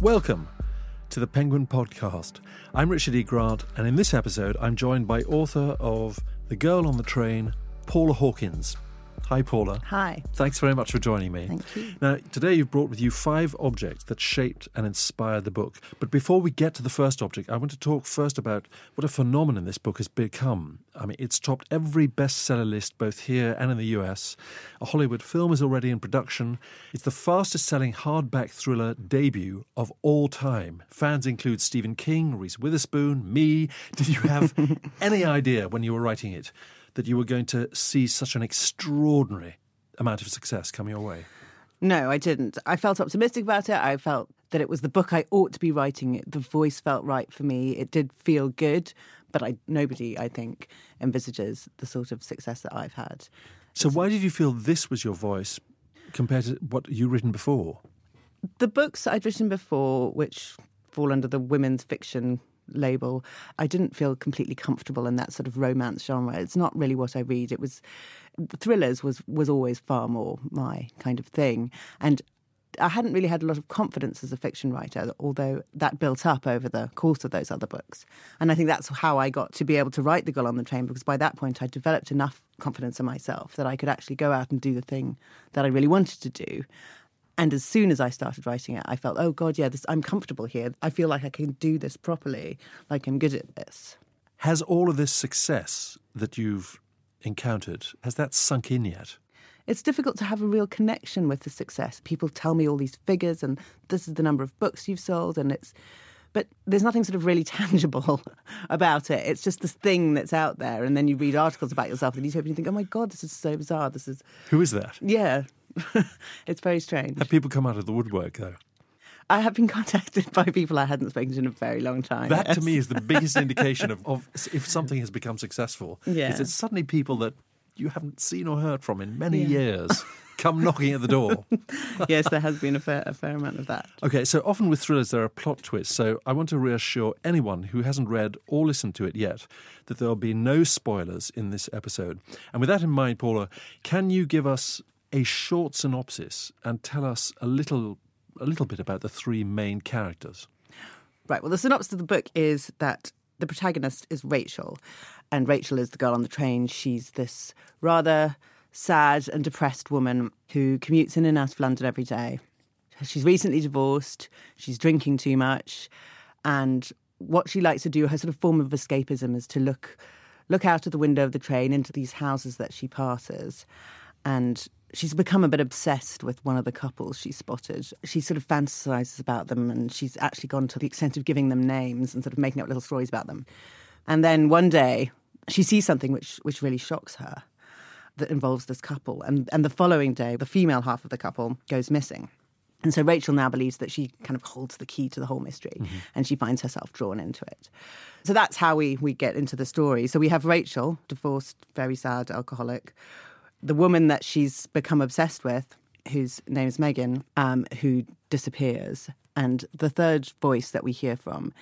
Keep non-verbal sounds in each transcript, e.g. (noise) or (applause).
Welcome to the Penguin Podcast. I'm Richard E. Grant, and in this episode, I'm joined by author of The Girl on the Train, Paula Hawkins. Hi, Paula. Hi. Thanks very much for joining me. Thank you. Now, today you've brought with you five objects that shaped and inspired the book. But before we get to the first object, I want to talk first about what a phenomenon this book has become. I mean, it's topped every bestseller list both here and in the US. A Hollywood film is already in production. It's the fastest selling hardback thriller debut of all time. Fans include Stephen King, Reese Witherspoon, me. Did you have (laughs) any idea when you were writing it that you were going to see such an extraordinary amount of success come your way? No, I didn't. I felt optimistic about it. I felt that it was the book I ought to be writing. The voice felt right for me. It did feel good, but I, nobody, I think, envisages the sort of success that I've had. So, why did you feel this was your voice compared to what you'd written before? The books I'd written before, which fall under the women's fiction label, I didn't feel completely comfortable in that sort of romance genre. It's not really what I read. It was thrillers was was always far more my kind of thing, and I hadn't really had a lot of confidence as a fiction writer, although that built up over the course of those other books. And I think that's how I got to be able to write The Girl on the Train, because by that point I developed enough confidence in myself that I could actually go out and do the thing that I really wanted to do. And as soon as I started writing it, I felt, oh God, yeah, this, I'm comfortable here. I feel like I can do this properly, like I'm good at this. Has all of this success that you've encountered, has that sunk in yet? It's difficult to have a real connection with the success. People tell me all these figures and this is the number of books you've sold and it's but there's nothing sort of really (laughs) tangible about it. It's just this thing that's out there, and then you read articles about yourself in the newspaper and you think, "Oh my god, this is so bizarre. This is who is that?" Yeah, (laughs) it's very strange. Have people come out of the woodwork though? I have been contacted (laughs) by people I hadn't spoken to in a very long time. That yes. to me is the biggest (laughs) indication of, of if something has become successful. Yeah. Is it's suddenly people that you haven't seen or heard from in many Yeah. years come knocking at the door. yes, there has been a fair, a fair amount of that. Okay, so often with thrillers there are plot twists. So I want to reassure anyone who hasn't read or listened to it yet that there'll be no spoilers in this episode. And with that in mind, Paula, can you give us a short synopsis and tell us a little a little bit about the three main characters? Right. Well, the synopsis of the book is that the protagonist is Rachel, and Rachel is the girl on the train. She's this rather sad and depressed woman who commutes in and out of London every day. She's recently divorced. She's drinking too much, and what she likes to do, her sort of form of escapism, is to look look out of the window of the train into these houses that she passes, and she's become a bit obsessed with one of the couples she spotted. She sort of fantasizes about them, and she's actually gone to the extent of giving them names and sort of making up little stories about them. And then one day, she sees something which which really shocks her that involves this couple. And and the following day, the female half of the couple goes missing. And so Rachel now believes that she kind of holds the key to the whole mystery mm-hmm. and she finds herself drawn into it. So that's how we, we get into the story. So we have Rachel, divorced, very sad, alcoholic. The woman that she's become obsessed with, whose name is Megan, um, who disappears. And the third voice that we hear from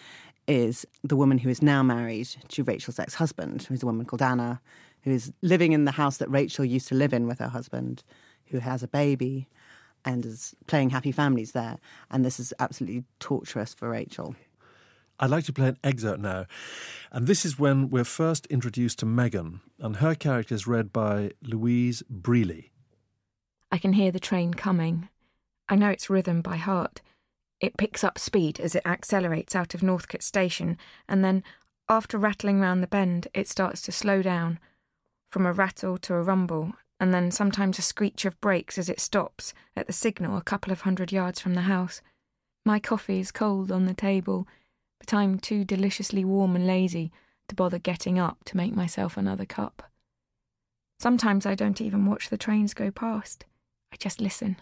is the woman who is now married to Rachel's ex husband, who's a woman called Anna, who is living in the house that Rachel used to live in with her husband, who has a baby and is playing happy families there. And this is absolutely torturous for Rachel. I'd like to play an excerpt now. And this is when we're first introduced to Megan, and her character is read by Louise Brealey. I can hear the train coming. I know its rhythm by heart. It picks up speed as it accelerates out of Northcote Station, and then, after rattling round the bend, it starts to slow down. From a rattle to a rumble, and then sometimes a screech of brakes as it stops at the signal a couple of hundred yards from the house. My coffee is cold on the table, but I'm too deliciously warm and lazy to bother getting up to make myself another cup. Sometimes I don't even watch the trains go past. I just listen.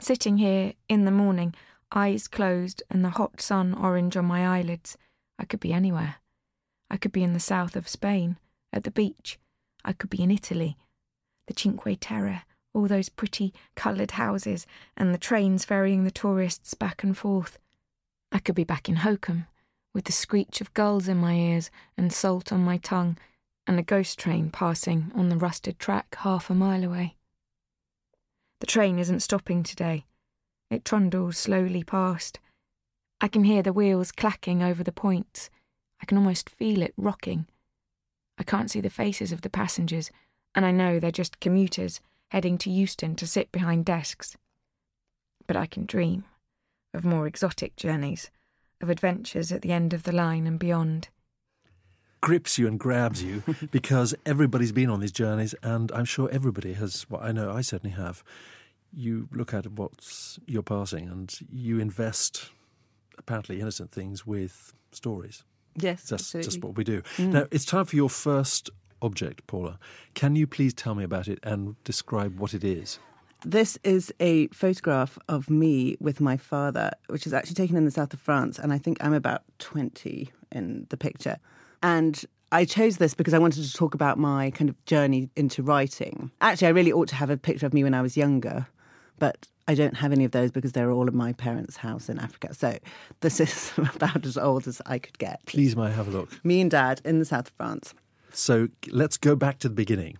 Sitting here in the morning, eyes closed and the hot sun orange on my eyelids, I could be anywhere. I could be in the south of Spain, at the beach. I could be in Italy. The Cinque Terre, all those pretty coloured houses, and the trains ferrying the tourists back and forth. I could be back in Holkham, with the screech of gulls in my ears and salt on my tongue, and a ghost train passing on the rusted track half a mile away. The train isn't stopping today. It trundles slowly past. I can hear the wheels clacking over the points. I can almost feel it rocking. I can't see the faces of the passengers, and I know they're just commuters heading to Euston to sit behind desks. But I can dream of more exotic journeys, of adventures at the end of the line and beyond. Grips you and grabs you (laughs) because everybody's been on these journeys, and I'm sure everybody has. Well, I know I certainly have. You look at what's you're passing, and you invest apparently innocent things with stories. Yes, That's absolutely. just what we do. Mm. Now, it's time for your first object, Paula. Can you please tell me about it and describe what it is? This is a photograph of me with my father, which is actually taken in the south of France, and I think I'm about 20 in the picture. And I chose this because I wanted to talk about my kind of journey into writing. Actually, I really ought to have a picture of me when I was younger, but I don't have any of those because they're all in my parents' house in Africa. So this is (laughs) about as old as I could get. Please, may I have a look? Me and dad in the south of France. So let's go back to the beginning.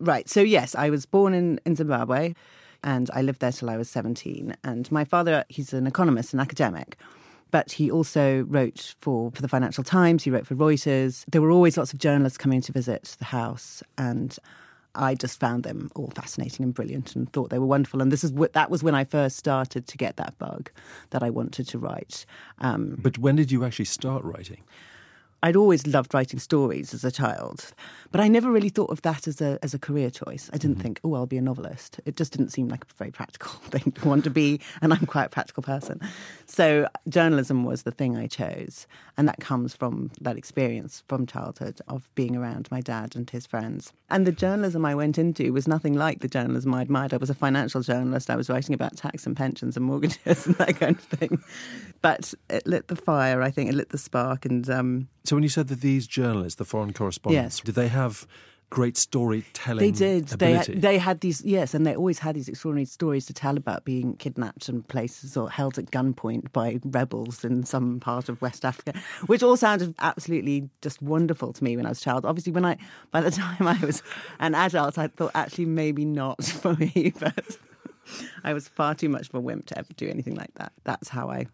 Right. So, yes, I was born in, in Zimbabwe and I lived there till I was 17. And my father, he's an economist, an academic, but he also wrote for, for the Financial Times, he wrote for Reuters. There were always lots of journalists coming to visit the house. And I just found them all fascinating and brilliant and thought they were wonderful. And this is wh- that was when I first started to get that bug that I wanted to write. Um, But when did you actually start writing? I'd always loved writing stories as a child, but I never really thought of that as a as a career choice. I didn't mm-hmm. think, oh, I'll be a novelist. It just didn't seem like a very practical (laughs) thing to want to be, and I'm quite a practical person. So journalism was the thing I chose, and that comes from that experience from childhood of being around my dad and his friends. And the journalism I went into was nothing like the journalism I admired. I was a financial journalist. I was writing about tax and pensions and mortgages (laughs) and that kind of thing. But it lit the fire. I think it lit the spark, and. Um, So when you said that these journalists, the foreign correspondents, Yes. did they have great storytelling They did. They had, they had these yes, and they always had these extraordinary stories to tell about being kidnapped in places or held at gunpoint by rebels in some part of West Africa, which all sounded absolutely just wonderful to me when I was a child. Obviously, when I by the (laughs) time I was an adult, I thought actually maybe not (laughs) for me, but I was far too much of a wimp to ever do anything like that. That's how I.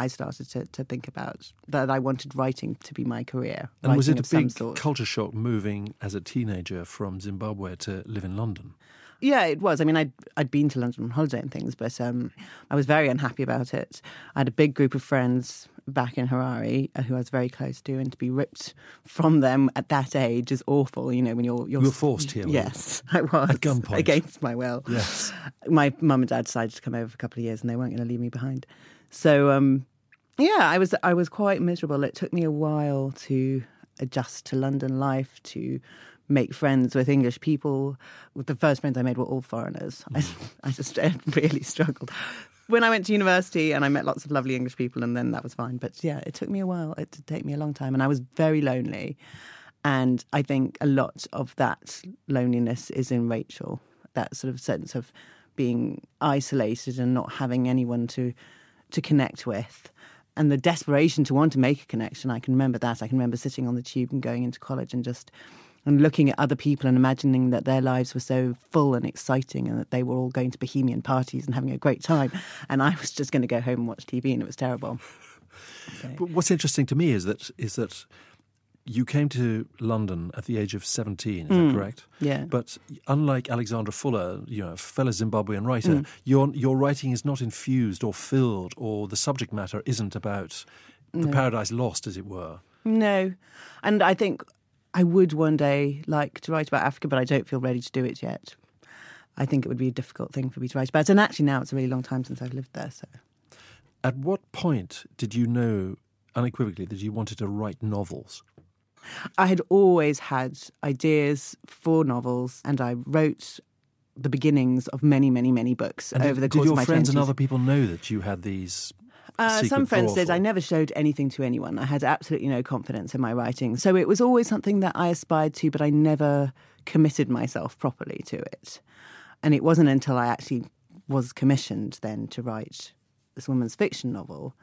I started to, to think about that I wanted writing to be my career. and was it a big culture shock moving as a teenager from Zimbabwe to live in London? Yeah, it was. I mean, I'd, I'd been to London on holiday and things, but um, I was very unhappy about it. I had a big group of friends back in Harare uh, who I was very close to, and to be ripped from them at that age is awful. You know, when you're you're You were forced here. Yes, (laughs) I was At gunpoint. against my will. Yes. my mum and dad decided to come over for a couple of years, and they weren't going to leave me behind. So, um, yeah, I was I was quite miserable. It took me a while to adjust to London life, to make friends with English people. The first friends I made were all foreigners. (laughs) I, I just really struggled. When I went to university and I met lots of lovely English people, and then that was fine. But yeah, it took me a while. It did take me a long time, and I was very lonely. And I think a lot of that loneliness is in Rachel, that sort of sense of being isolated and not having anyone to to connect with. And the desperation to want to make a connection, I can remember that. I can remember sitting on the tube and going into college and just and looking at other people and imagining that their lives were so full and exciting and that they were all going to bohemian parties and having a great time. And I was just going to go home and watch TV and it was terrible. (laughs) But what's interesting to me is that is that you came to London at the age of 17, is that correct? Yeah. But unlike Alexandra Fuller, you know, fellow Zimbabwean writer, Hmm. your your writing is not infused or filled or the subject matter isn't about the paradise lost as it were. No. And I think I would one day like to write about Africa, but I don't feel ready to do it yet. I think it would be a difficult thing for me to write about. And actually, now it's a really long time since I've lived there. So At what point did you know unequivocally that you wanted to write novels? I had always had ideas for novels, and I wrote the beginnings of many, many, many books And over did, the course of my friends and other people know that you had these Uh, some friends did. I never showed anything to anyone. I had absolutely no confidence in my writing. So it was always something that I aspired to, but I never committed myself properly to it. And it wasn't until I actually was commissioned then to write this woman's fiction novel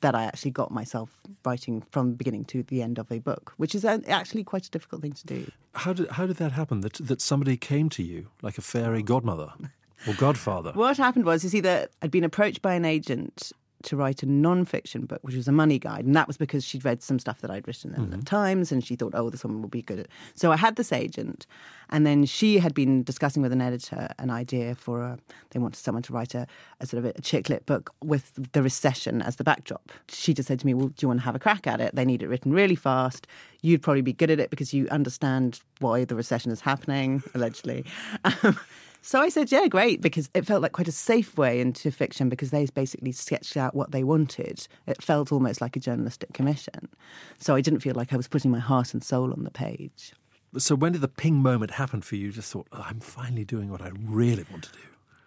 that I actually got myself writing from the beginning to the end of a book, which is actually quite a difficult thing to do. How did how did that happen? That that somebody came to you like a fairy godmother? or Godfather. What happened was, you see, that I'd been approached by an agent to write a non-fiction book, which was a money guide, and that was because she'd read some stuff that I'd written in the Times, and she thought, "Oh, this woman will be good." at So I had this agent, and then she had been discussing with an editor an idea for a. They wanted someone to write a, a sort of a chick lit book with the recession as the backdrop. She just said to me, "Well, do you want to have a crack at it? They need it written really fast. You'd probably be good at it because you understand why the recession is happening, allegedly." (laughs) Um, so I said, yeah, great, because it felt like quite a safe way into fiction because they basically sketched out what they wanted. It felt almost like a journalistic commission. So I didn't feel like I was putting my heart and soul on the page. So when did the ping moment happen for you? You just thought, oh, I'm finally doing what I really want to do.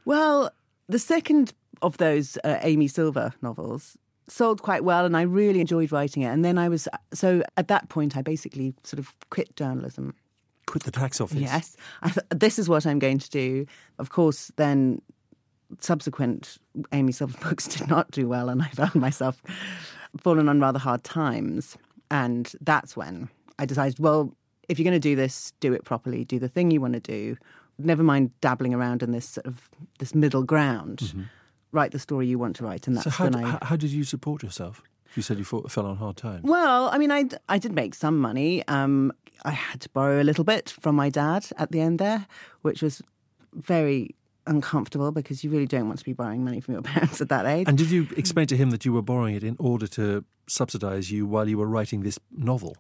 Well, the second of those uh, Amy Silver novels sold quite well and I really enjoyed writing it. And then I was, so at that point, I basically sort of quit journalism. Quit the tax office. Yes, I th- this is what I'm going to do. Of course, then subsequent Amy Silver (laughs) books did not do well, and I found myself falling on rather hard times. And that's when I decided, well, if you're going to do this, do it properly. Do the thing you want to do. Never mind dabbling around in this sort of this middle ground. Mm-hmm. Write the story you want to write, and that's So how, when I. how did you support yourself? You said you fought, fell on hard times. Well, I mean, I, I did make some money. Um, I had to borrow a little bit from my dad at the end there, which was very uncomfortable because you really don't want to be borrowing money from your (laughs) parents at that age. And did you explain to him that you were borrowing it in order to subsidise you while you were writing this novel?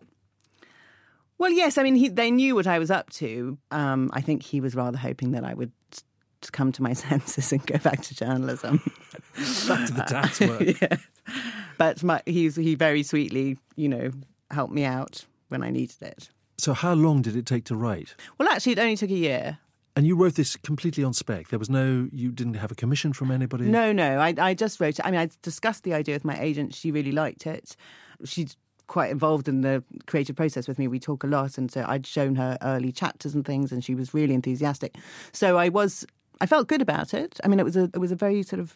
well, yes, I mean, he, they knew what I was up to. Um, I think he was rather hoping that I would come to my (laughs) senses and go back to journalism. Back to the tax work. (laughs) yes. But my, he's, he very sweetly, you know, helped me out when I needed it. So how long did it take to write? Well, actually, it only took a year. And you wrote this completely on spec. There was no, you didn't have a commission from anybody. No, no. I, I just wrote it. I mean, I discussed the idea with my agent. She really liked it. She's quite involved in the creative process with me. We talk a lot. And so I'd shown her early chapters and things, and she was really enthusiastic. So I was, I felt good about it. I mean, it was a, it was a very sort of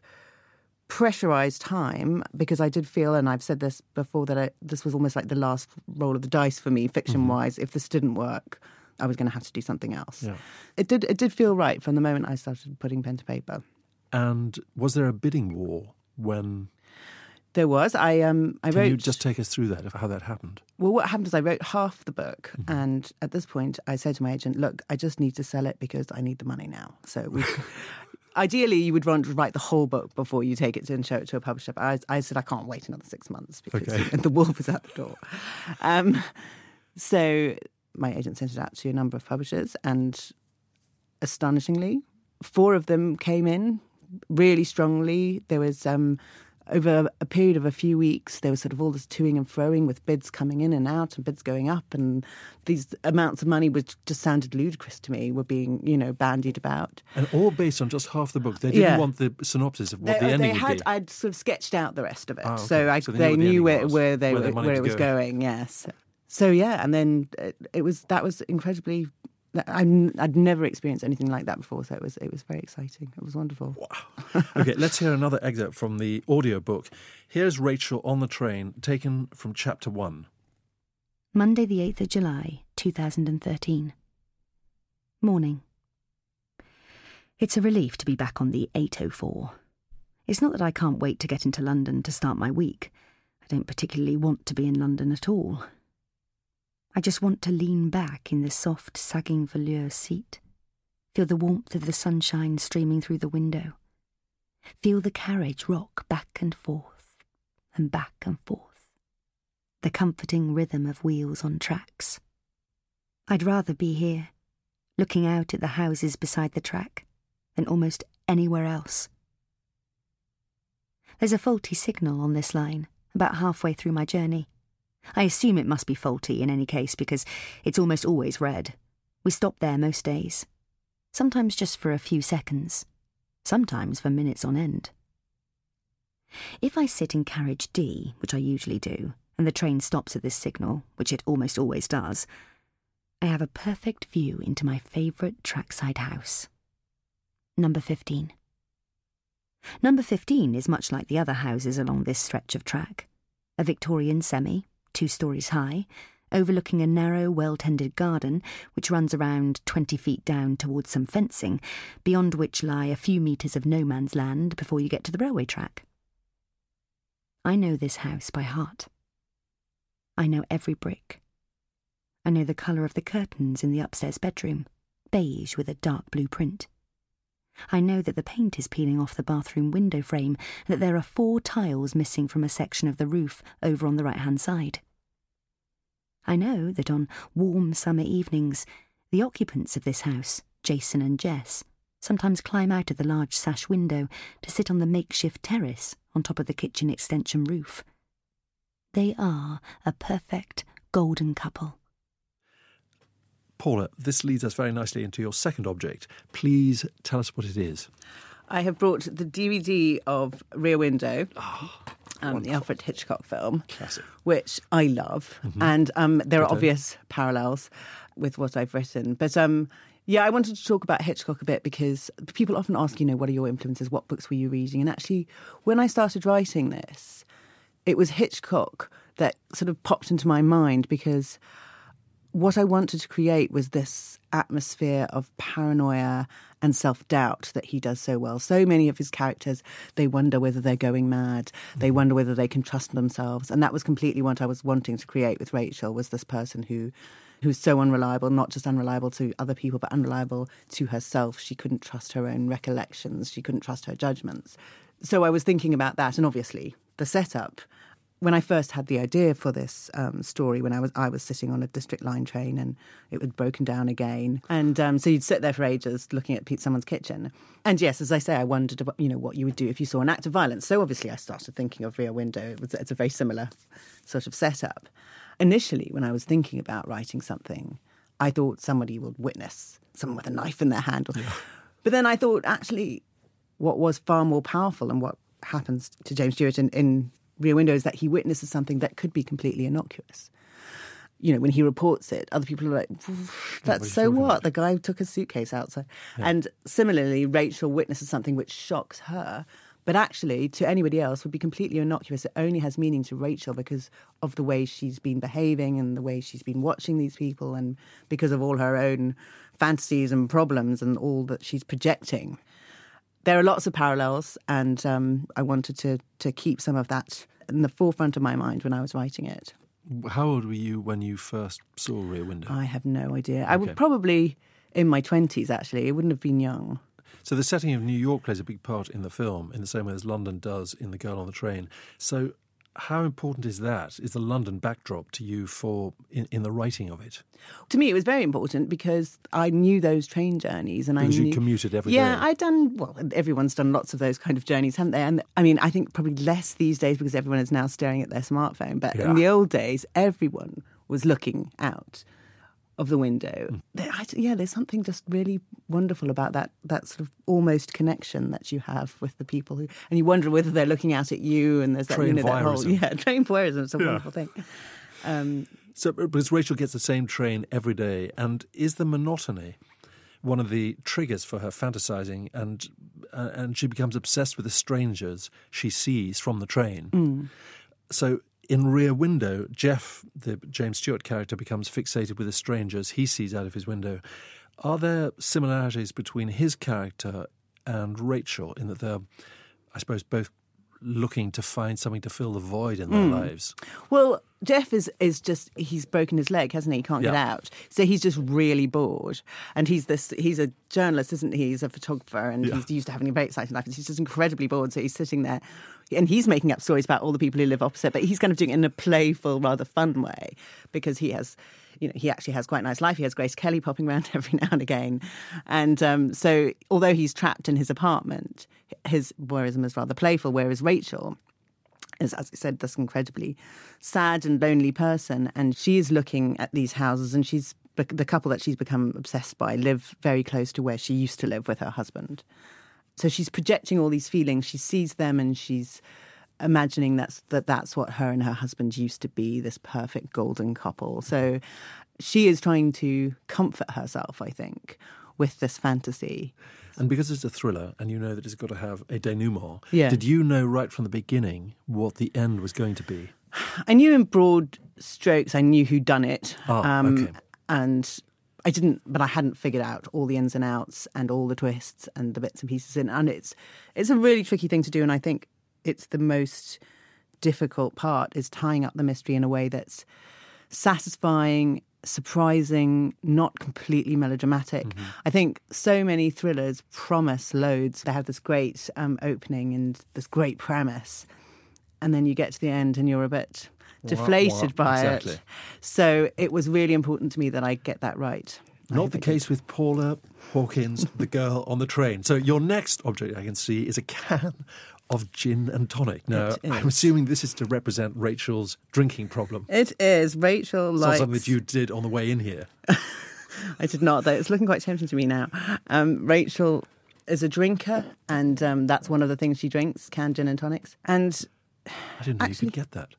pressurized time because I did feel, and I've said this before, that I, this was almost like the last roll of the dice for me, fiction wise. If this didn't work, I was going to have to do something else. Yeah. It did. It did feel right from the moment I started putting pen to paper. And was there a bidding war when? There was. I um. I Can wrote. you just take us through that, of how that happened? Well, what happened is I wrote half the book, and at this point, I said to my agent, "Look, I just need to sell it because I need the money now." So we. (laughs) Ideally, you would want to write the whole book before you take it to and show it to a publisher. But I, I said I can't wait another six months because Okay. (laughs) the wolf is at the door. Um, so my agent sent it out to a number of publishers, and astonishingly, four of them came in really strongly. There was um, over a period of a few weeks, there was sort of all this toing and froing with bids coming in and out and bids going up, and these amounts of money, which just sounded ludicrous to me, were being you know bandied about. And all based on just half the book. They didn't Yeah. want the synopsis of what they, the ending they would be. I'd sort of sketched out the rest of it, Ah, okay. so, I, So they they, knew where, was, where they where where it was go. going. Yes. So yeah, and then it, it was that was incredibly. I'm, I'd never experienced anything like that before, so it was it was very exciting. It was wonderful. okay, let's hear another excerpt from the audiobook. Here's Rachel on the train, taken from chapter one. Monday, the 8th of July, 2013. Morning. It's a relief to be back on the 804. It's not that I can't wait to get into London to start my week. I don't particularly want to be in London at all. I just want to lean back in the soft, sagging velour seat, feel the warmth of the sunshine streaming through the window, feel the carriage rock back and forth and back and forth the comforting rhythm of wheels on tracks. I'd rather be here, looking out at the houses beside the track, than almost anywhere else. There's a faulty signal on this line, about halfway through my journey. I assume it must be faulty in any case because it's almost always red. We stop there most days. Sometimes just for a few seconds, sometimes for minutes on end. If I sit in carriage D, which I usually do, and the train stops at this signal, which it almost always does, I have a perfect view into my favourite trackside house. Number 15. Number 15 is much like the other houses along this stretch of track. A Victorian semi, two stories high, overlooking a narrow, well tended garden which runs around 20 feet down towards some fencing, beyond which lie a few metres of no man's land before you get to the railway track. I know this house by heart. I know every brick. I know the colour of the curtains in the upstairs bedroom, beige with a dark blue print. I know that the paint is peeling off the bathroom window frame and that there are four tiles missing from a section of the roof over on the right hand side. I know that on warm summer evenings, the occupants of this house, Jason and Jess, sometimes climb out of the large sash window to sit on the makeshift terrace on top of the kitchen extension roof. They are a perfect golden couple. Paula, this leads us very nicely into your second object. Please tell us what it is. I have brought the DVD of Rear Window, ah. Um, the Alfred Hitchcock film, Classic. which I love, and um, there are obvious parallels with what I've written. But um, yeah, I wanted to talk about Hitchcock a bit because people often ask, you know, what are your influences? What books were you reading? And actually, when I started writing this, it was Hitchcock that sort of popped into my mind because what I wanted to create was this atmosphere of paranoia and self doubt that he does so well. So many of his characters, they wonder whether they're going mad. They mm-hmm. wonder whether they can trust themselves. And that was completely what I was wanting to create with Rachel was this person who who's so unreliable, not just unreliable to other people, but unreliable to herself. She couldn't trust her own recollections. She couldn't trust her judgments. So I was thinking about that, and obviously the setup when I first had the idea for this um, story, when I was I was sitting on a district line train and it was broken down again, and um, so you'd sit there for ages looking at someone's kitchen. And yes, as I say, I wondered about you know what you would do if you saw an act of violence. So obviously, I started thinking of Rear Window. It was, it's a very similar sort of setup. Initially, when I was thinking about writing something, I thought somebody would witness someone with a knife in their hand. But then I thought actually, what was far more powerful and what happens to James Stewart in, in Rear Window is that he witnesses something that could be completely innocuous. You know, when he reports it, other people are like, that's so what? about. The guy took a suitcase outside. And similarly, Rachel witnesses something which shocks her, but actually to anybody else would be completely innocuous. It only has meaning to Rachel because of the way she's been behaving and the way she's been watching these people and because of all her own fantasies and problems and all that she's projecting there are lots of parallels, and um, I wanted to to keep some of that in the forefront of my mind when I was writing it. How old were you when you first saw Rear Window? I have no idea. I Okay. was probably in my twenties. Actually, it wouldn't have been young. So the setting of New York plays a big part in the film, in the same way as London does in The Girl on the Train. So, how important is that? Is the London backdrop to you for in, in the writing of it? To me, it was very important because I knew those train journeys, and Because I you knew, commuted every yeah, day. I'd done well. Everyone's done lots of those kind of journeys, haven't they? And I mean, I think probably less these days because everyone is now staring at their smartphone. But Yeah. in the old days, everyone was looking out of the window. There, I, yeah, there's something just really wonderful about that that sort of almost connection that you have with the people who, and you wonder whether they're looking out at you. And there's that, Train you know, that whole yeah, (laughs) train voyeurism. It's a Yeah. wonderful thing. Um, So, because Rachel gets the same train every day, and is the monotony one of the triggers for her fantasizing, and uh, and she becomes obsessed with the strangers she sees from the train. So, in Rear Window, Jeff, the James Stewart character, becomes fixated with the strangers he sees out of his window. Are there similarities between his character and Rachel in that they're, I suppose, both looking to find something to fill the void in their hmm. lives? Well, Jeff is is just he's broken his leg, hasn't he? He can't get out. So he's just really bored. And he's this he's a journalist, isn't he? He's a photographer and he's used to having a very exciting life. And he's just incredibly bored. So he's sitting there and he's making up stories about all the people who live opposite, but he's kind of doing it in a playful, rather fun way because he has you know, he actually has quite a nice life. He has Grace Kelly popping around (laughs) every now and again. And um, so, although he's trapped in his apartment, his voyeurism is rather playful, whereas Rachel, is, as I said, this incredibly sad and lonely person. And she is looking at these houses, and she's the couple that she's become obsessed by live very close to where she used to live with her husband. So she's projecting all these feelings. She sees them, and she's imagining that's that that's what her and her husband used to be this perfect golden couple so she is trying to comfort herself i think with this fantasy And because it's a thriller, and you know that it's got to have a denouement, Yeah. did you know right from the beginning what the end was going to be? I knew in broad strokes, I knew who'd done it. Ah, okay. And I didn't, but I hadn't figured out all the ins and outs and all the twists and the bits and pieces in. And it's it's a really tricky thing to do, and I think it's the most difficult part is tying up the mystery in a way that's satisfying, surprising, not completely melodramatic. I think so many thrillers promise loads. They have this great um, opening and this great premise, and then you get to the end and you're a bit deflated wah. by Exactly. it. So it was really important to me that I get that right. Not the case with Paula Hawkins, the girl on the train. So your next object I can see is a can of gin and tonic. Now, I'm assuming this is to represent Rachel's drinking problem. It is. Rachel It's likes. something that you did on the way in here. (laughs) I did not, though. It's looking quite tempting to me now. Um, Rachel is a drinker, and um, that's one of the things she drinks canned gin and tonics. And, I didn't know you could get that.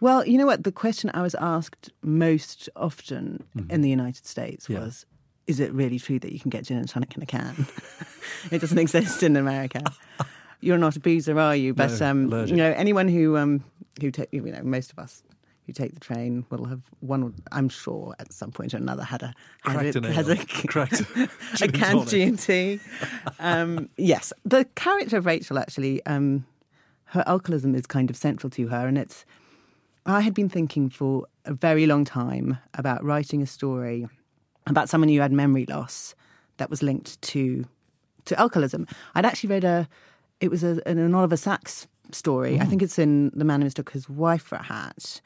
Well, you know what? The question I was asked most often in the United States Mm-hmm. Yeah. was Is it really true that you can get gin and tonic in a can? (laughs) it doesn't exist in America. (laughs) You're not a boozer, are you? But No, um, you know, anyone who um, who you know, most of us who take the train will have one. I'm sure at some point or another had a had Cracked a, has a (laughs) Cracked a gin and. G&T. Um, yes, the character of Rachel actually, um, her alcoholism is kind of central to her, and it's. I had been thinking for a very long time about writing a story about someone who had memory loss that was linked to to alcoholism. I'd actually read a. It was a, an Oliver Sacks story. I mm. think it's in The Man Who Mistook His Wife for a Hat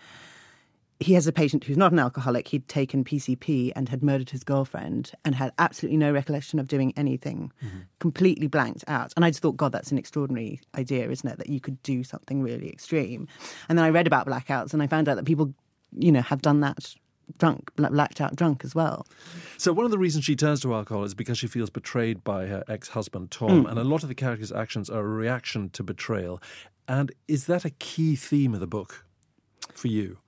he has a patient who's not an alcoholic. He'd taken PCP and had murdered his girlfriend and had absolutely no recollection of doing anything, completely blanked out. And I just thought, God, that's an extraordinary idea, isn't it? That you could do something really extreme. And then I read about blackouts and I found out that people, you know, have done that drunk, blacked out drunk as well. So one of the reasons she turns to alcohol is because she feels betrayed by her ex-husband Tom, Hmm. and a lot of the characters' actions are a reaction to betrayal. And is that a key theme of the book for you?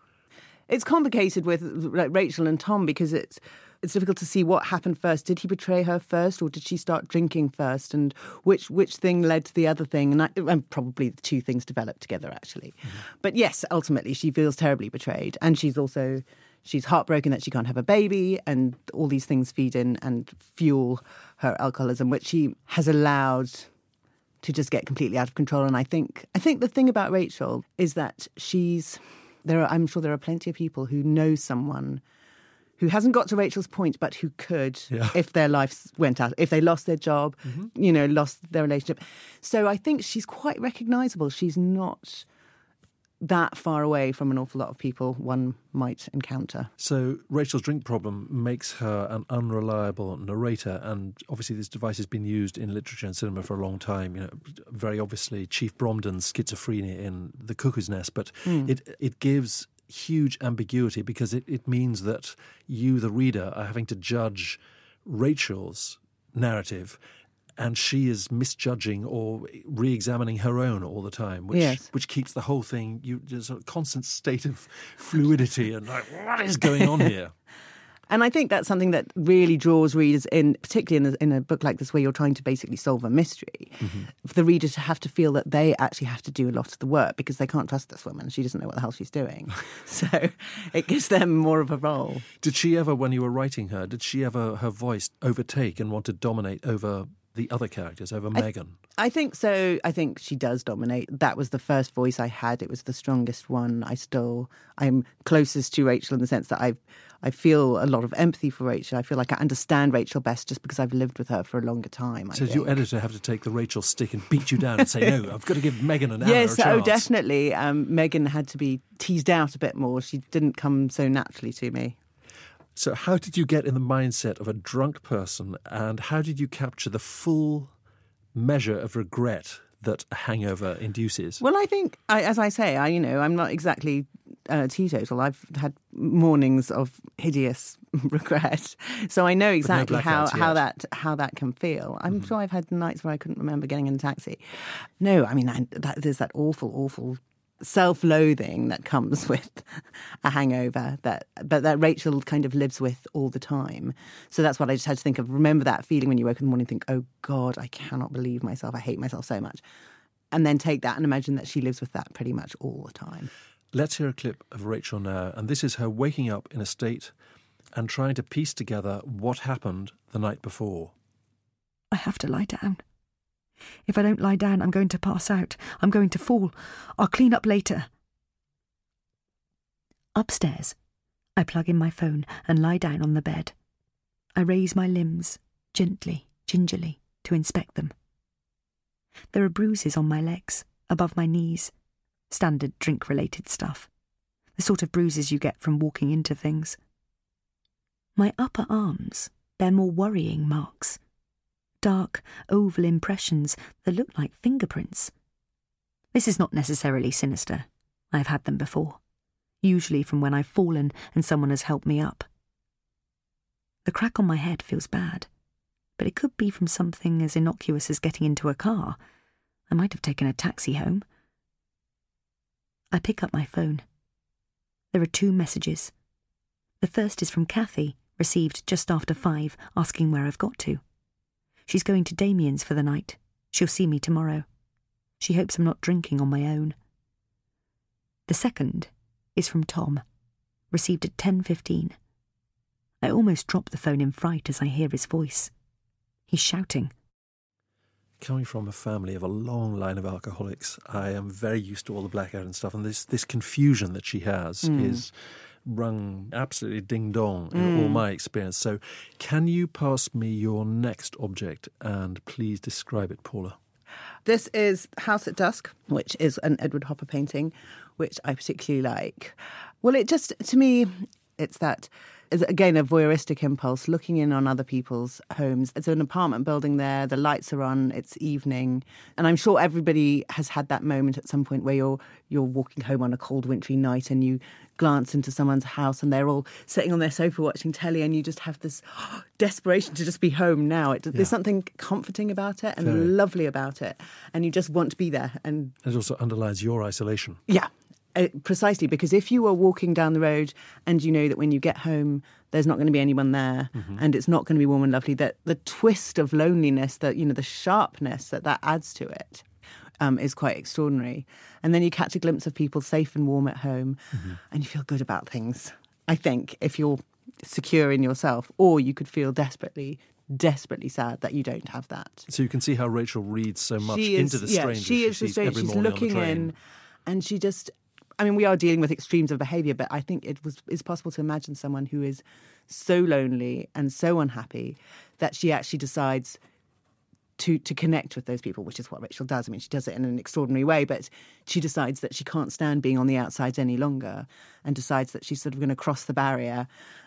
It's complicated with like, Rachel and Tom because it's it's difficult to see what happened first. Did he betray her first, or did she start drinking first? And which which thing led to the other thing? And, I, and probably the two things developed together actually. Mm-hmm. But yes, ultimately she feels terribly betrayed, and she's also she's heartbroken that she can't have a baby, and all these things feed in and fuel her alcoholism, which she has allowed to just get completely out of control. And I think I think the thing about Rachel is that she's there. Are, I'm sure there are plenty of people who know someone who hasn't got to Rachel's point, but who could Yeah. if their lives went out, if they lost their job, mm-hmm. you know, lost their relationship. So I think she's quite recognisable. She's not that far away from an awful lot of people one might encounter. So Rachel's drink problem makes her an unreliable narrator, and obviously this device has been used in literature and cinema for a long time. You know, very obviously Chief Bromden's schizophrenia in The Cuckoo's Nest, but hmm. it it gives huge ambiguity because it, it means that you, the reader, are having to judge Rachel's narrative. And she is misjudging or re-examining her own all the time, which Yes. which keeps the whole thing. You there's a constant state of (laughs) fluidity and like, what is going on here? (laughs) And I think that's something that really draws readers in, particularly in a, in a book like this, where you're trying to basically solve a mystery. Mm-hmm. For the reader to have to feel that they actually have to do a lot of the work because they can't trust this woman. She doesn't know what the hell she's doing. (laughs) so it gives them more of a role. Did she ever, when you were writing her, did she ever her voice overtake and want to dominate over the other characters, over Megan? I think so. I think she does dominate. That was the first voice I had. It was the strongest one. I still, I'm closest to Rachel in the sense that I, I feel a lot of empathy for Rachel. I feel like I understand Rachel best just because I've lived with her for a longer time. I So your editor have to take the Rachel stick and beat you down and say, "No, I've got to give Megan Anna Yes, a oh, definitely. Um, Megan had to be teased out a bit more. She didn't come so naturally to me. So, how did you get in the mindset of a drunk person, and how did you capture the full measure of regret that a hangover induces? Well, I think, I, as I say, I you know, I'm not exactly uh, teetotal. I've had mornings of hideous (laughs) regret, so I know exactly how, how yet. that how that can feel. I'm sure I've had nights where I couldn't remember getting in a taxi. No, I mean, I, that, there's that awful, awful self-loathing that comes (laughs) with a hangover that but that Rachel kind of lives with all the time. So that's what I just had to think of. Remember that feeling when you wake up in the morning and think, "Oh God, I cannot believe myself. I hate myself so much." And then take that and imagine that she lives with that pretty much all the time. Let's hear a clip of Rachel now, and this is her waking up in a state and trying to piece together what happened the night before. I have to lie down. If I don't lie down, I'm going to pass out. I'm going to fall. I'll clean up later. Upstairs, I plug in my phone and lie down on the bed. I raise my limbs, gently, gingerly, to inspect them. There are bruises on my legs, above my knees, standard drink related stuff, the sort of bruises you get from walking into things. My upper arms bear more worrying marks dark, oval impressions that look like fingerprints. This is not necessarily sinister. I've had them before, usually from when I've fallen and someone has helped me up. The crack on my head feels bad, but it could be from something as innocuous as getting into a car. I might have taken a taxi home. I pick up my phone. There are two messages. The first is from Cathy, received just after five, asking where I've got to. She's going to Damien's for the night. She'll see me tomorrow. She hopes I'm not drinking on my own. The second is from Tom, received at 10.15. I almost drop the phone in fright as I hear his voice. He's shouting. Coming from a family of a long line of alcoholics, I am very used to all the blackout and stuff, and this this confusion that she has Mm. is rung absolutely ding dong in all Mm. my experience. So, can you pass me your next object and please describe it, Paula? This is House at Dusk, which is an Edward Hopper painting, which I particularly like. Well, it just, to me, it's that, is again, a voyeuristic impulse, looking in on other people's homes. It's an apartment building there, the lights are on, it's evening. And I'm sure everybody has had that moment at some point where you're, you're walking home on a cold wintry night and you glance into someone's house and they're all sitting on their sofa watching telly and you just have this (gasps) desperation to just be home now. It, Yeah. There's something comforting about it and lovely about it. And you just want to be there. And It also underlines your isolation. yeah, uh, precisely. Because if you are walking down the road and you know that when you get home, there's not going to be anyone there and it's not going to be warm and lovely, that the twist of loneliness, that, you know, the sharpness that that adds to it. Um, is quite extraordinary. And then you catch a glimpse of people safe and warm at home and you feel good about things. I think if you're secure in yourself, or you could feel desperately, desperately sad that you don't have that. So you can see how Rachel reads so much She into is- the yeah, stranger she is the sees stranger. She's the looking in, and she just. I mean, we are dealing with extremes of behaviour, but I think it was it's possible to imagine someone who is so lonely and so unhappy that she actually decides to to connect with those people, which is what Rachel does. I mean, she does it in an extraordinary way, but she decides that she can't stand being on the outsides any longer, and decides that she's sort of going to cross the barrier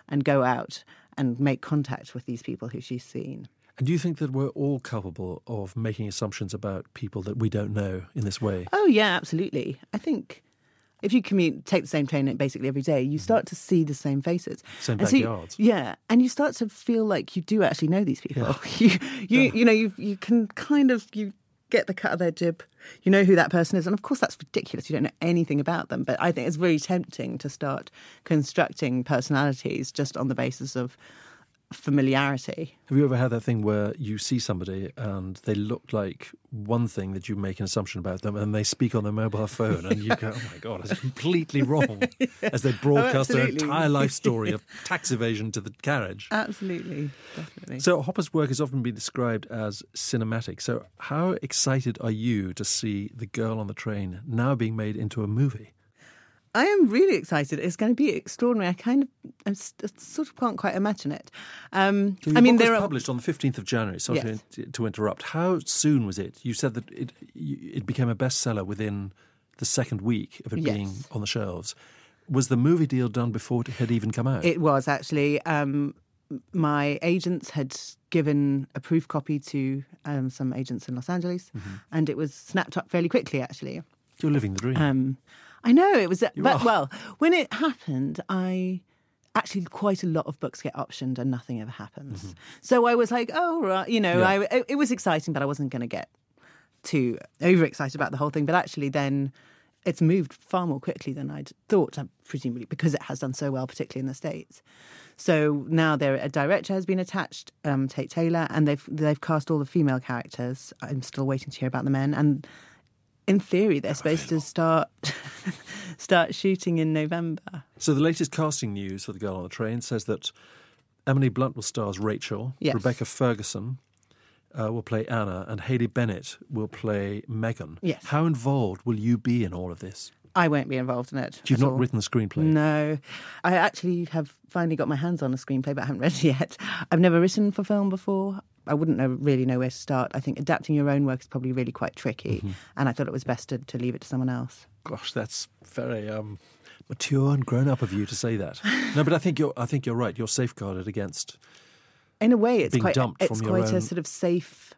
and go out and make contact with these people who she's seen. And do you think that we're all culpable of making assumptions about people that we don't know in this way? Oh yeah, absolutely. I think if you commute, take the same train basically every day, you mm-hmm. start to see the same faces, Same And so you- backyards. yeah, and you start to feel like you do actually know these people. (laughs) you, you, you know, you you can kind of you get the cut of their jib. You know who that person is, and of course that's ridiculous. You don't know anything about them, but I think it's very tempting to start constructing personalities just on the basis of familiarity. Have you ever had that thing where you see somebody and they look like one thing that you make an assumption about them and they speak on their mobile (laughs) phone and you go, oh my God, that's completely (laughs) wrong as they broadcast their entire life (laughs) story of tax evasion to the carriage. Absolutely, definitely. So Hopper's work has often been described as cinematic. So how excited are you to see The Girl on the Train now being made into a movie? I am really excited. It's going to be extraordinary. I kind of, I sort of can't quite imagine it. Um, So I mean, was are published on the 15th of January. Sorry Yes. to, to interrupt. How soon was it? You said that it it became a bestseller within the second week of it Yes. being on the shelves. Was the movie deal done before it had even come out? It was actually. Um, my agents had given a proof copy to um, some agents in Los Angeles, Mm-hmm. and it was snapped up fairly quickly. Actually, You're living the dream. I know it was, but are. well, when it happened, I actually quite a lot of books get optioned and nothing ever happens. So I was like, oh right, you know, Mm-hmm. Yeah. I it, it was exciting, but I wasn't going to get too overexcited about the whole thing. But actually, then it's moved far more quickly than I'd thought, uh, presumably because it has done so well, particularly in the states. So now there a director has been attached, um, Tate Taylor, and they've they've cast all the female characters. I'm still waiting to hear about the men, and in theory, they're supposed to start (laughs) start shooting in November. So the latest casting news for The Girl on the Train says that Emily Blunt will star as Rachel, Yes. Rebecca Ferguson uh, will play Anna, and Haley Bennett will play Megan. Yes. How involved will you be in all of this? I won't be involved in it. You've not all. written the screenplay. No, I actually have finally got my hands on a screenplay, but I haven't read it yet. I've never written for film before. I wouldn't know, really know where to start. I think adapting your own work is probably really quite tricky, Mm-hmm. and I thought it was best to, to leave it to someone else. Gosh, that's very um, mature and grown up of you to say that. no, but I think you're. I think you're right. You're safeguarded against. In a way, it's quite it's quite own- a sort of safe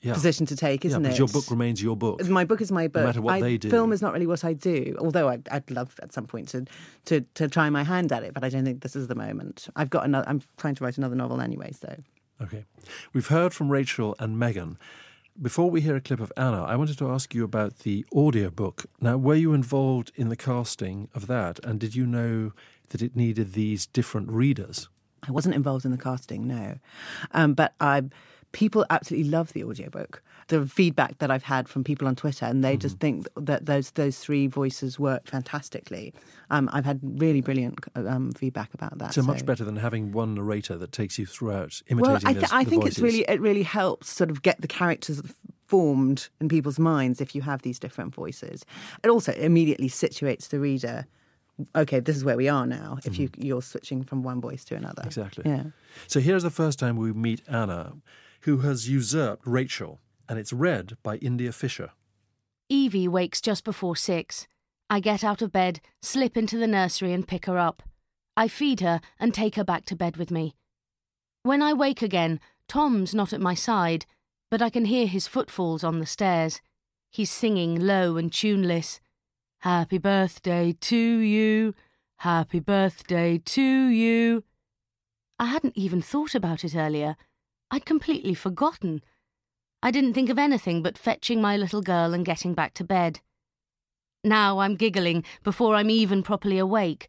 Yeah. position to take, isn't but it? your book remains your book. My book is my book. matter what I, they do. Film is not really what I do, although I'd, I'd love at some point to, to, to try my hand at it, but I don't think this is the moment. I've got another, I'm trying to write another novel anyway, so. Okay. We've heard from Rachel and Megan. Before we hear a clip of Anna, I wanted to ask you about the audiobook. Now, were you involved in the casting of that? And did you know that it needed these different readers? I wasn't involved in the casting, no. Um, but I, people absolutely love the audiobook. The feedback that I've had from people on Twitter, and they just think that those those three voices work fantastically. Um, I've had really brilliant um, feedback about that. So much better than having one narrator that takes you throughout imitating Well, I, th- those- I think voices. it's really it really helps sort of get the characters formed in people's minds if you have these different voices. It also immediately situates the reader. Okay, this is where we are now. If you you're switching from one voice to another, Exactly. Yeah. So here's the first time we meet Anna, who has usurped Rachel, and it's read by India Fisher. Evie wakes just before six. I get out of bed, slip into the nursery, and pick her up. I feed her and take her back to bed with me. When I wake again, Tom's not at my side, but I can hear his footfalls on the stairs. He's singing low and tuneless. Happy birthday to you. Happy birthday to you. I hadn't even thought about it earlier. I'd completely forgotten. I didn't think of anything but fetching my little girl and getting back to bed. Now I'm giggling before I'm even properly awake.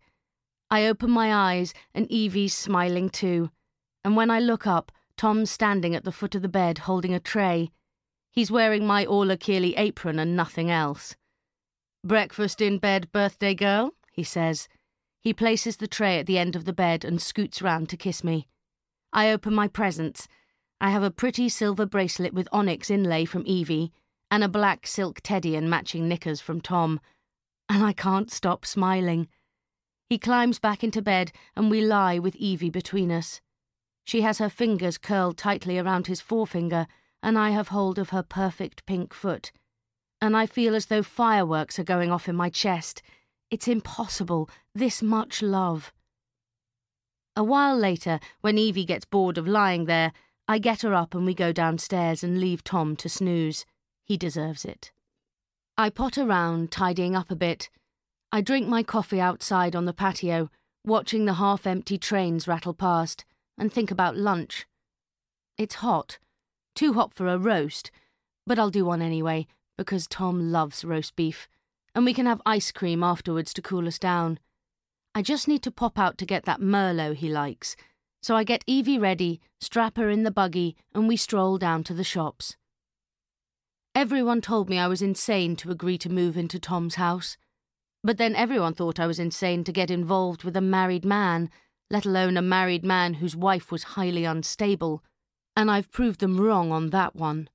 I open my eyes and Evie's smiling too. And when I look up, Tom's standing at the foot of the bed holding a tray. He's wearing my Orla Kiely apron and nothing else. Breakfast in bed, birthday girl, he says. He places the tray at the end of the bed and scoots round to kiss me. I open my presents. I have a pretty silver bracelet with onyx inlay from Evie, and a black silk teddy and matching knickers from Tom, and I can't stop smiling. He climbs back into bed, and we lie with Evie between us. She has her fingers curled tightly around his forefinger, and I have hold of her perfect pink foot. And I feel as though fireworks are going off in my chest. It's impossible, this much love. A while later, when Evie gets bored of lying there, I get her up and we go downstairs and leave Tom to snooze. He deserves it. I pot around, tidying up a bit. I drink my coffee outside on the patio, watching the half empty trains rattle past, and think about lunch. It's hot. Too hot for a roast, but I'll do one anyway, because Tom loves roast beef, and we can have ice cream afterwards to cool us down. I just need to pop out to get that Merlot he likes, so I get Evie ready, strap her in the buggy, and we stroll down to the shops. Everyone told me I was insane to agree to move into Tom's house. But then everyone thought I was insane to get involved with a married man, let alone a married man whose wife was highly unstable. And I've proved them wrong on that one.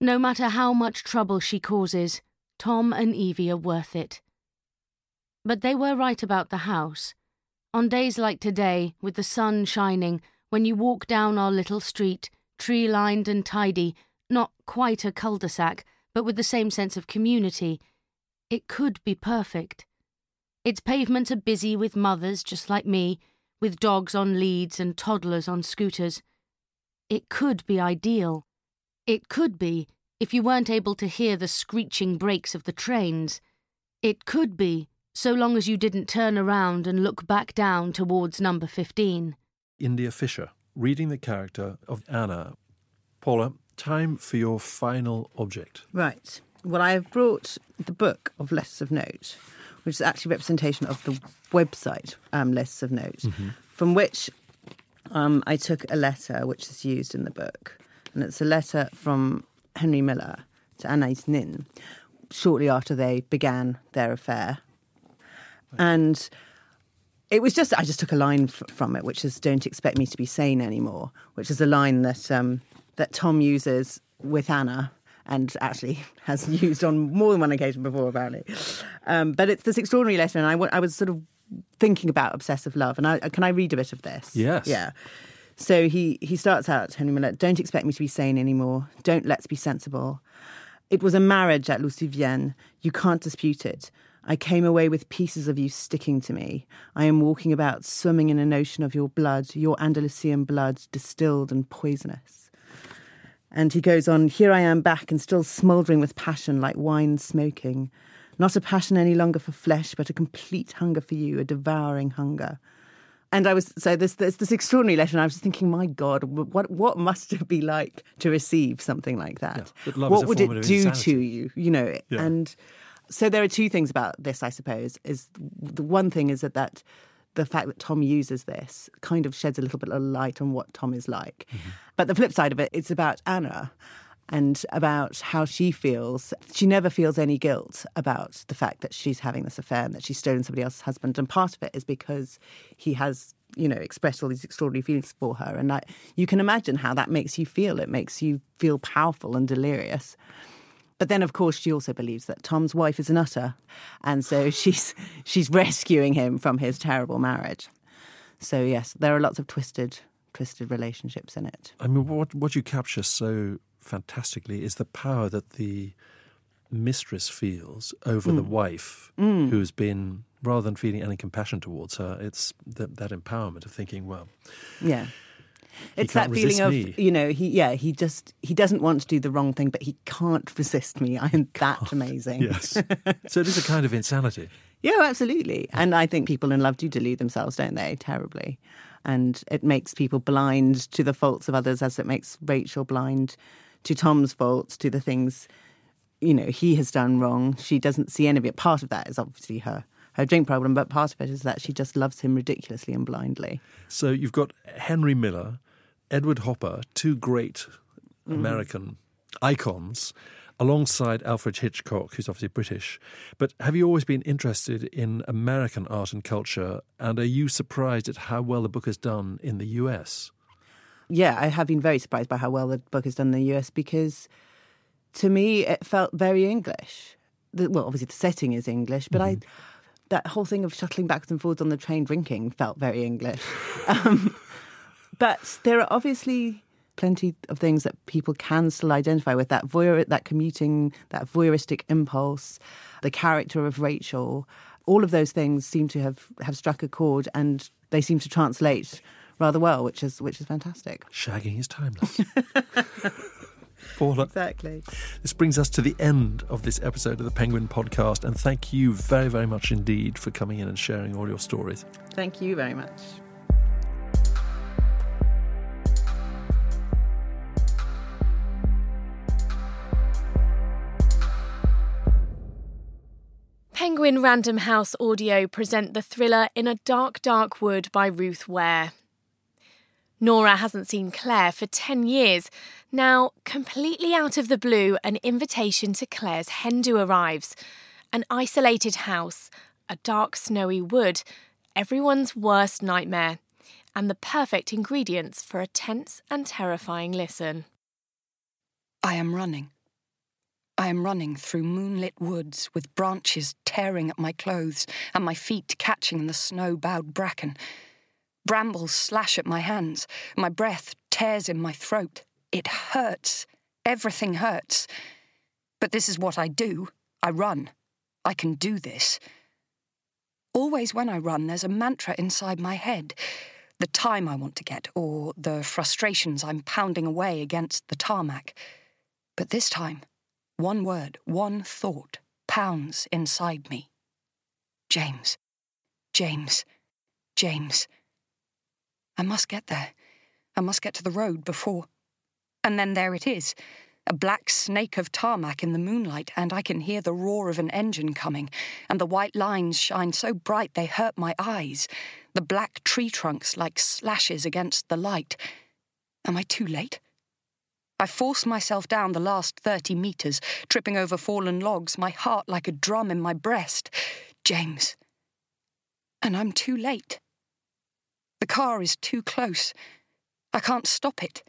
No matter how much trouble she causes, Tom and Evie are worth it. But they were right about the house. On days like today, with the sun shining, when you walk down our little street, tree lined and tidy, not quite a cul de sac, but with the same sense of community, it could be perfect. Its pavements are busy with mothers just like me, with dogs on leads and toddlers on scooters. It could be ideal. It could be if you weren't able to hear the screeching brakes of the trains. It could be so long as you didn't turn around and look back down towards number 15. India Fisher, reading the character of Anna. Paula, time for your final object. Right. Well, I have brought the book of lists of note, which is actually a representation of the website um, lists of notes, from which um, I took a letter which is used in the book. And it's a letter from Henry Miller to Anais Nin, shortly after they began their affair. And it was just, I just took a line f- from it, which is Don't expect me to be sane anymore, which is a line that, um, that Tom uses with Anna and actually (laughs) has used on more than one occasion before, apparently. Um, but it's this extraordinary letter, and I, w- I was sort of thinking about obsessive love. And I, can I read a bit of this? Yes. Yeah. So he, he starts out, Henry Miller, don't expect me to be sane anymore. Don't let's be sensible. It was a marriage at Louveciennes. You can't dispute it. I came away with pieces of you sticking to me. I am walking about swimming in an ocean of your blood, your Andalusian blood, distilled and poisonous. And he goes on, Here I am back and still smouldering with passion like wine smoking. Not a passion any longer for flesh, but a complete hunger for you, a devouring hunger. And I was so this this, this extraordinary letter, and I was thinking, my God, what what must it be like to receive something like that? Yeah, what would it do insanity. to you? You know, Yeah. and so there are two things about this, I suppose. Is the one thing is that that the fact that Tom uses this kind of sheds a little bit of light on what Tom is like. Mm-hmm. But the flip side of it, it's about Anna and about how she feels. She never feels any guilt about the fact that she's having this affair and that she's stolen somebody else's husband. And part of it is because he has, you know, expressed all these extraordinary feelings for her. And I, you can imagine how that makes you feel. It makes you feel powerful and delirious. But then, of course, she also believes that Tom's wife is a nutter, and so (sighs) she's she's rescuing him from his terrible marriage. So yes, there are lots of twisted twisted relationships in it. I mean, what what you capture so fantastically is the power that the mistress feels over Mm. the wife who's been rather than feeling any compassion towards her it's that, that empowerment of thinking well Yeah. It's that feeling of me. you know he yeah he just he doesn't want to do the wrong thing but he can't resist me I am that amazing yes (laughs) so it is a kind of insanity Yeah, absolutely. And I think people in love do delude themselves, don't they? Terribly. And it makes people blind to the faults of others as it makes Rachel blind to Tom's faults, to the things, you know, he has done wrong. She doesn't see any of it. Part of that is obviously her her drink problem, but part of it is that she just loves him ridiculously and blindly. so you've got henry miller edward hopper two great mm. american icons alongside alfred hitchcock who's obviously british. But have you always been interested in american art and culture? And are you surprised at how well the book has done in the us yeah, I have been very surprised by how well the book has done in the US because to me it felt very English. The, well, obviously the setting is English, but I mm-hmm. That whole thing of shuttling backwards and forwards on the train drinking felt very English. um, (laughs) but there are obviously plenty of things that people can still identify with that voyeur, that commuting, that voyeuristic impulse, the character of Rachel. All of those things seem to have, have struck a chord, and they seem to translate rather well, which is which is fantastic. shagging is timeless (laughs) Paula, Exactly. this brings us to the end of this episode of the Penguin Podcast, and thank you very, very much indeed for coming in and sharing all your stories. Thank you very much. Penguin Random House Audio present the thriller In a Dark, Dark Wood by Ruth Ware. Nora hasn't seen Claire for 10 years. Now, completely out of the blue, an invitation to Claire's hen do arrives. An isolated house, a dark, snowy wood, everyone's worst nightmare, and the perfect ingredients for a tense and terrifying listen. I am running. I am running through moonlit woods with branches tearing at my clothes and my feet catching in the snow bowed bracken. Brambles slash at my hands. My breath tears in my throat. It hurts. Everything hurts. But this is what I do I run. I can do this. Always when I run, there's a mantra inside my head the time I want to get, or the frustrations I'm pounding away against the tarmac. But this time, one word, one thought pounds inside me James, James, James. I must get there. I must get to the road before. And then there it is a black snake of tarmac in the moonlight, and I can hear the roar of an engine coming, and the white lines shine so bright they hurt my eyes, the black tree trunks like slashes against the light. Am I too late? I force myself down the last 30 metres, tripping over fallen logs, my heart like a drum in my breast. James. And I'm too late. The car is too close. I can't stop it.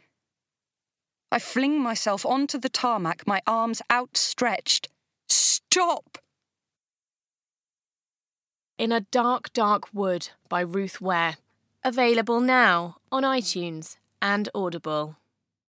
I fling myself onto the tarmac, my arms outstretched. Stop! In a Dark, Dark Wood by Ruth Ware. Available now on iTunes and Audible.